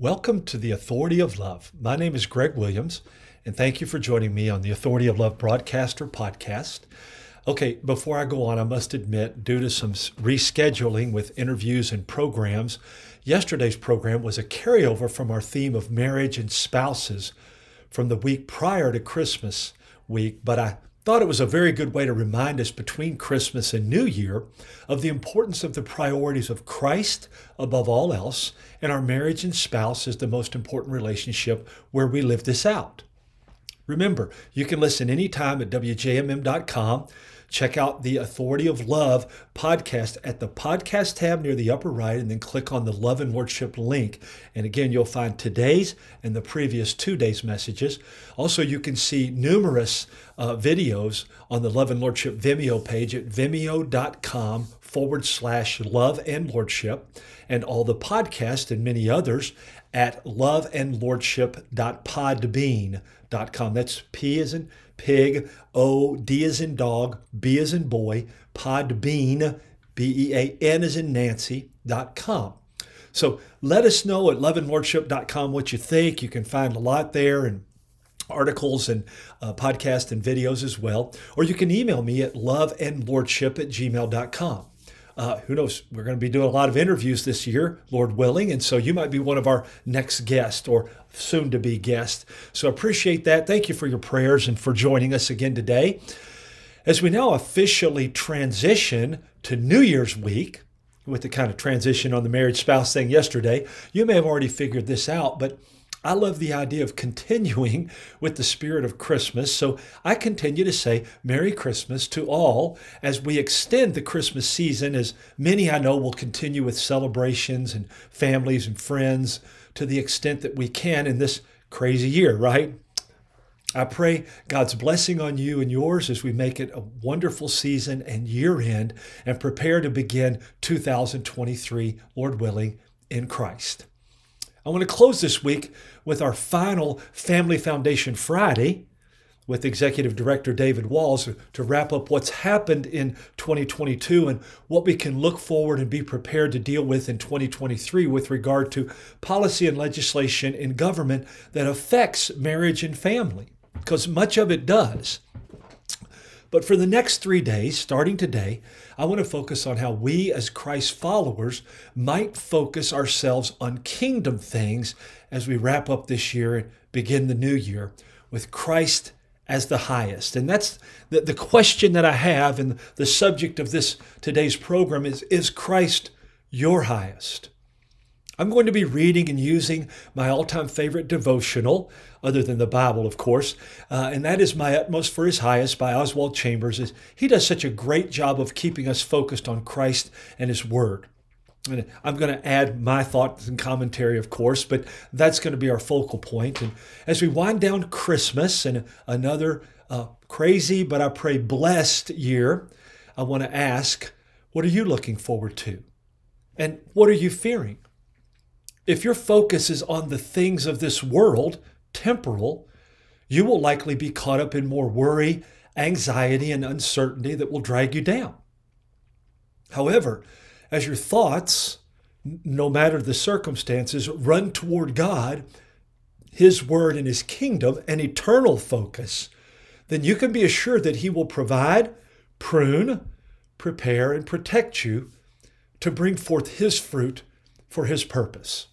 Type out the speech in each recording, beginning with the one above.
Welcome to the Authority of Love. My name is Greg Williams, and thank you for joining me on the Authority of Love broadcaster podcast. Okay, before I go on, I must admit, due to some rescheduling with interviews and programs, yesterday's program was a carryover from our theme of marriage and spouses from the week prior to Christmas week, but I thought it was a very good way to remind us between Christmas and New Year of the importance of the priorities of Christ above all else, and our marriage and spouse is the most important relationship where we live this out. Remember, you can listen anytime at WJMM.com. Check out the Authority of Love podcast at the podcast tab near the upper right, and then click on the Love and Lordship link. And again, you'll find today's and the previous two days' messages. Also, you can see numerous uh, videos on the Love and Lordship Vimeo page at vimeo.com forward slash love and lordship, and all the podcasts and many others at loveandlordship.podbean.com. That's P as in pig, O, D as in dog, B as in boy, podbean, B E A N as in Nancy.com. So let us know at loveandlordship.com what you think. You can find a lot there and articles and uh, podcasts and videos as well. Or you can email me at loveandlordship at gmail.com. Uh, who knows? We're going to be doing a lot of interviews this year, Lord willing. And so you might be one of our next guests or soon to be guests. So appreciate that. Thank you for your prayers and for joining us again today. As we now officially transition to New Year's week, with the kind of transition on the married spouse thing yesterday, you may have already figured this out, but I love the idea of continuing with the spirit of Christmas. So I continue to say Merry Christmas to all as we extend the Christmas season, as many I know will continue with celebrations and families and friends to the extent that we can in this crazy year, right? I pray God's blessing on you and yours as we make it a wonderful season and year end and prepare to begin 2023, Lord willing, in Christ. I want to close this week with our final Family Foundation Friday with Executive Director David Walls to wrap up what's happened in 2022 and what we can look forward and be prepared to deal with in 2023 with regard to policy and legislation in government that affects marriage and family, because much of it does. But for the next three days, starting today, I want to focus on how we as Christ followers might focus ourselves on kingdom things as we wrap up this year and begin the new year with Christ as the highest. And that's the, the question that I have, and the subject of this today's program is Is Christ your highest? I'm going to be reading and using my all time favorite devotional, other than the Bible, of course, uh, and that is My Utmost for His Highest by Oswald Chambers. He does such a great job of keeping us focused on Christ and His Word. And I'm going to add my thoughts and commentary, of course, but that's going to be our focal point. And as we wind down Christmas and another uh, crazy, but I pray blessed year, I want to ask, what are you looking forward to? And what are you fearing? If your focus is on the things of this world, temporal, you will likely be caught up in more worry, anxiety, and uncertainty that will drag you down. However, as your thoughts, no matter the circumstances, run toward God, His Word, and His kingdom, an eternal focus, then you can be assured that He will provide, prune, prepare, and protect you to bring forth His fruit for His purpose.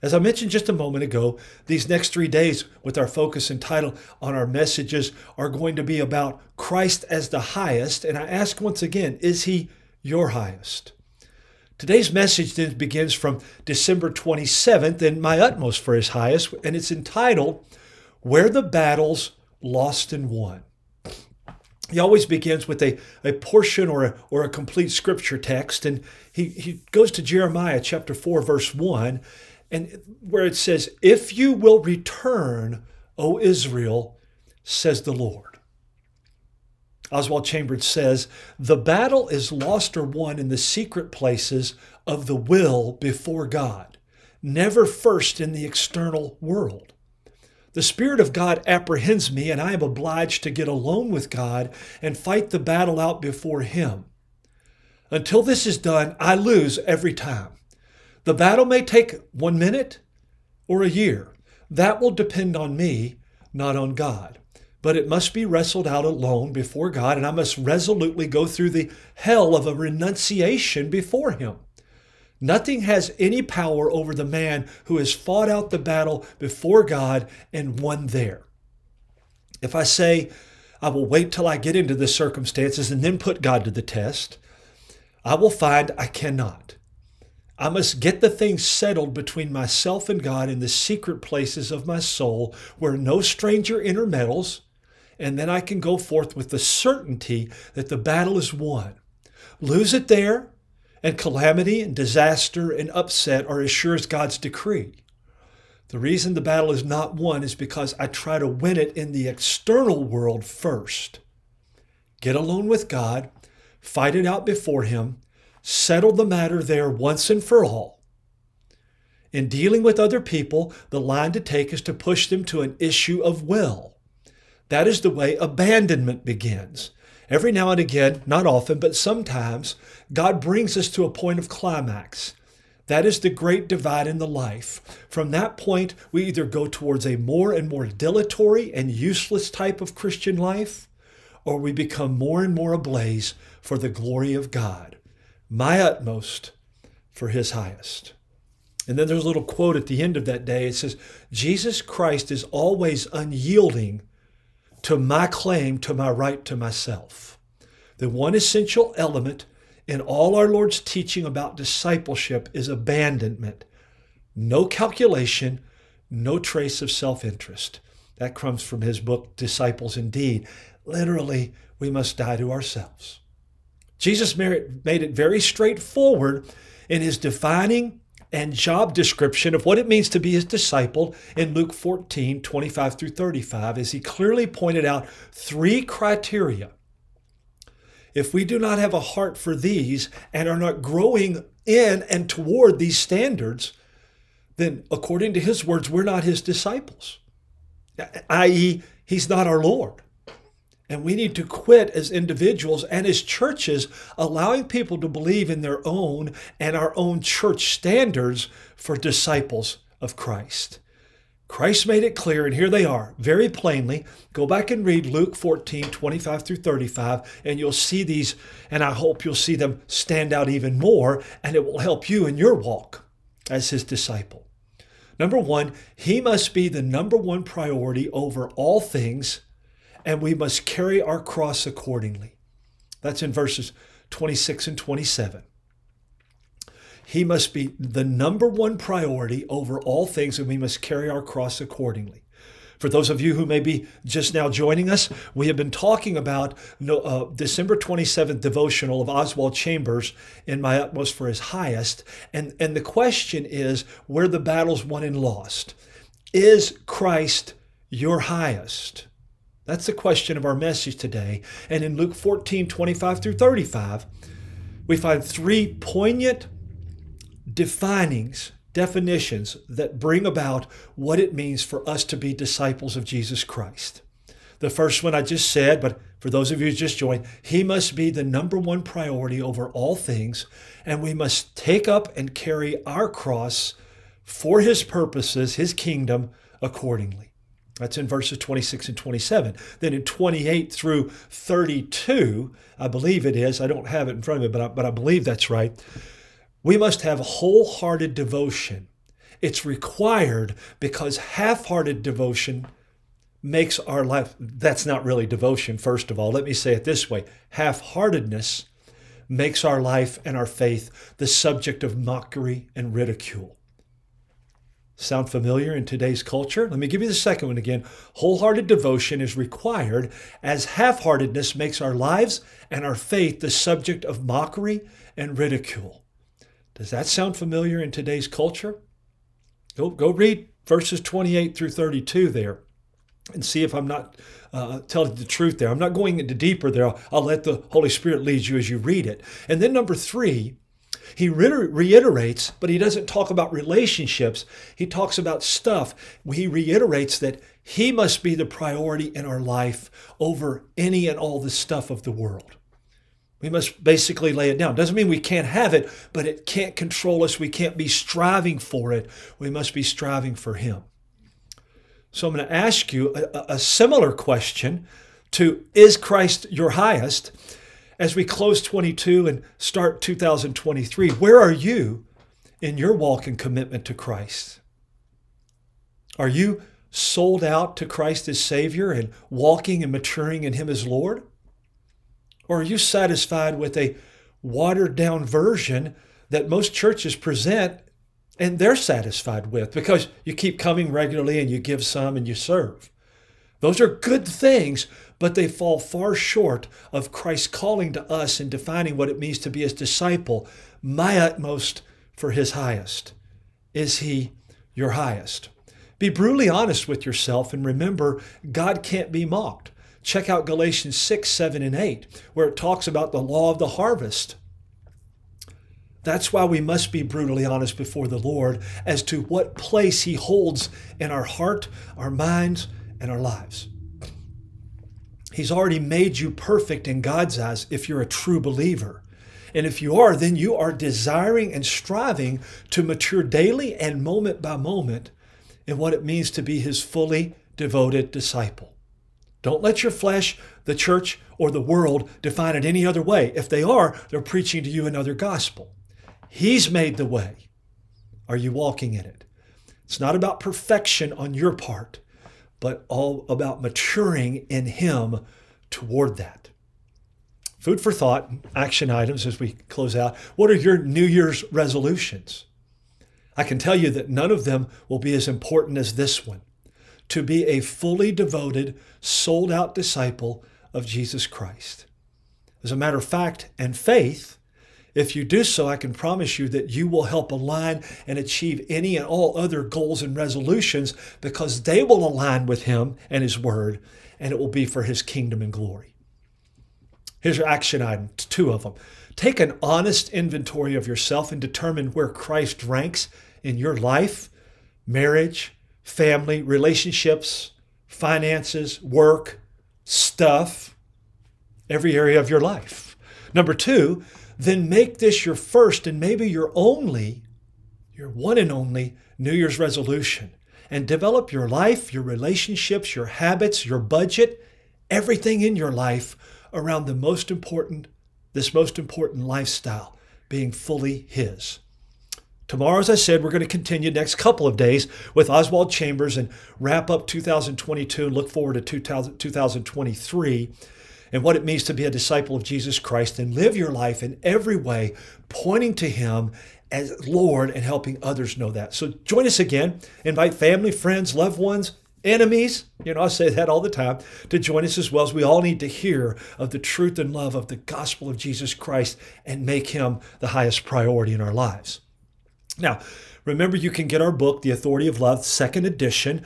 As I mentioned just a moment ago, these next three days, with our focus and title on our messages, are going to be about Christ as the highest. And I ask once again, is he your highest? Today's message then begins from December 27th and my utmost for his highest, and it's entitled, Where the Battles Lost and Won. He always begins with a, a portion or a, or a complete scripture text, and he, he goes to Jeremiah chapter 4, verse 1, and where it says, If you will return, O Israel, says the Lord. Oswald Chambers says, The battle is lost or won in the secret places of the will before God, never first in the external world. The Spirit of God apprehends me, and I am obliged to get alone with God and fight the battle out before Him. Until this is done, I lose every time. The battle may take one minute, or a year. That will depend on me, not on God. But it must be wrestled out alone before God, and I must resolutely go through the hell of a renunciation before Him. Nothing has any power over the man who has fought out the battle before God and won there. If I say, I will wait till I get into the circumstances and then put God to the test, I will find I cannot. I must get the things settled between myself and God in the secret places of my soul where no stranger intermeddles, and then I can go forth with the certainty that the battle is won. Lose it there, and calamity and disaster and upset are as sure as God's decree. The reason the battle is not won is because I try to win it in the external world first. Get alone with God, fight it out before Him, settle the matter there once and for all. In dealing with other people, the line to take is to push them to an issue of will. That is the way abandonment begins. Every now and again, not often, but sometimes, God brings us to a point of climax. That is the great divide in the life. From that point, we either go towards a more and more dilatory and useless type of Christian life, or we become more and more ablaze for the glory of God. My utmost for his highest. And then there's a little quote at the end of that day. It says, Jesus Christ is always unyielding to my claim to my right to myself. The one essential element in all our Lord's teaching about discipleship is abandonment. No calculation, no trace of self interest. That comes from his book, Disciples Indeed. Literally, we must die to ourselves. Jesus made it very straightforward in his defining and job description of what it means to be his disciple in Luke 14, 25 through 35, as he clearly pointed out three criteria if we do not have a heart for these and are not growing in and toward these standards, then according to his words, we're not his disciples, i.e., he's not our Lord. And we need to quit as individuals and as churches allowing people to believe in their own and our own church standards for disciples of Christ. Christ made it clear, and here they are, very plainly. Go back and read Luke 14, 25 through 35, and you'll see these, and I hope you'll see them stand out even more, and it will help you in your walk as his disciple. Number one, he must be the number one priority over all things, and we must carry our cross accordingly. That's in verses 26 and 27. He must be the number one priority over all things, and we must carry our cross accordingly. For those of you who may be just now joining us, we have been talking about uh, December 27th devotional of Oswald Chambers in My Utmost for His Highest. And, and the question is where the battle's won and lost. Is Christ your highest? That's the question of our message today. And in Luke 14, 25 through 35, we find three poignant definings, definitions that bring about what it means for us to be disciples of Jesus Christ. The first one I just said, but for those of you who just joined, he must be the number one priority over all things, and we must take up and carry our cross for his purposes, his kingdom, accordingly. That's in verses 26 and 27. Then in 28 through 32, I believe it is, I don't have it in front of me, but I, but I believe that's right. We must have wholehearted devotion. It's required because half hearted devotion makes our life, that's not really devotion, first of all. Let me say it this way half heartedness makes our life and our faith the subject of mockery and ridicule. Sound familiar in today's culture? Let me give you the second one again. Wholehearted devotion is required as half heartedness makes our lives and our faith the subject of mockery and ridicule. Does that sound familiar in today's culture? Go, go read verses 28 through 32 there and see if I'm not uh, telling the truth there. I'm not going into deeper there. I'll, I'll, let the Holy Spirit lead you as you read it. And then number three, he reiterates, but he doesn't talk about relationships. He talks about stuff. He reiterates that he must be the priority in our life over any and all the stuff of the world. We must basically lay it down. Doesn't mean we can't have it, but it can't control us. We can't be striving for it. We must be striving for Him. So I'm going to ask you a, a similar question to Is Christ your highest? As we close 22 and start 2023, where are you in your walk and commitment to Christ? Are you sold out to Christ as Savior and walking and maturing in Him as Lord? Or are you satisfied with a watered down version that most churches present and they're satisfied with because you keep coming regularly and you give some and you serve? Those are good things, but they fall far short of Christ's calling to us and defining what it means to be his disciple. My utmost for his highest. Is he your highest? Be brutally honest with yourself and remember God can't be mocked. Check out Galatians 6, 7, and 8, where it talks about the law of the harvest. That's why we must be brutally honest before the Lord as to what place He holds in our heart, our minds, and our lives. He's already made you perfect in God's eyes if you're a true believer. And if you are, then you are desiring and striving to mature daily and moment by moment in what it means to be His fully devoted disciple. Don't let your flesh, the church, or the world define it any other way. If they are, they're preaching to you another gospel. He's made the way. Are you walking in it? It's not about perfection on your part, but all about maturing in Him toward that. Food for thought, action items as we close out. What are your New Year's resolutions? I can tell you that none of them will be as important as this one to be a fully devoted, sold out disciple of Jesus Christ. As a matter of fact and faith, if you do so, I can promise you that you will help align and achieve any and all other goals and resolutions because they will align with Him and His Word, and it will be for His kingdom and glory. Here's your action item, two of them. Take an honest inventory of yourself and determine where Christ ranks in your life, marriage, family, relationships, finances, work, stuff, every area of your life. Number two, then make this your first and maybe your only, your one and only New Year's resolution. And develop your life, your relationships, your habits, your budget, everything in your life around the most important, this most important lifestyle, being fully His. Tomorrow, as I said, we're going to continue next couple of days with Oswald Chambers and wrap up 2022 and look forward to 2023 and what it means to be a disciple of Jesus Christ and live your life in every way pointing to Him as Lord and helping others know that. So join us again. Invite family, friends, loved ones, enemies, you know, I say that all the time, to join us as well as we all need to hear of the truth and love of the gospel of Jesus Christ and make Him the highest priority in our lives. Now, remember, you can get our book, The Authority of Love, second edition.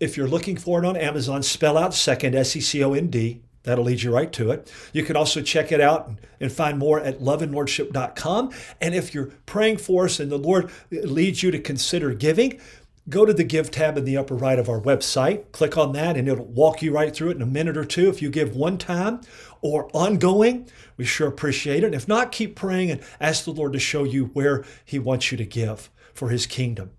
If you're looking for it on Amazon, spell out second, S E C O N D. That'll lead you right to it. You can also check it out and find more at loveandlordship.com. And if you're praying for us and the Lord leads you to consider giving, go to the Give tab in the upper right of our website. Click on that, and it'll walk you right through it in a minute or two. If you give one time or ongoing, we sure appreciate it. If not, keep praying and ask the Lord to show you where He wants you to give for His kingdom.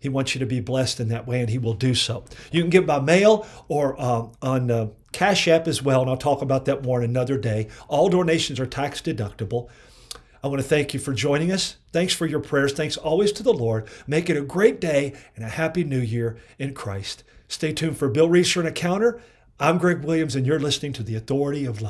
He wants you to be blessed in that way, and He will do so. You can give by mail or uh, on uh, Cash App as well, and I'll talk about that more in another day. All donations are tax deductible. I want to thank you for joining us. Thanks for your prayers. Thanks always to the Lord. Make it a great day and a happy new year in Christ. Stay tuned for Bill Reeser and a counter. I'm Greg Williams, and you're listening to The Authority of Love.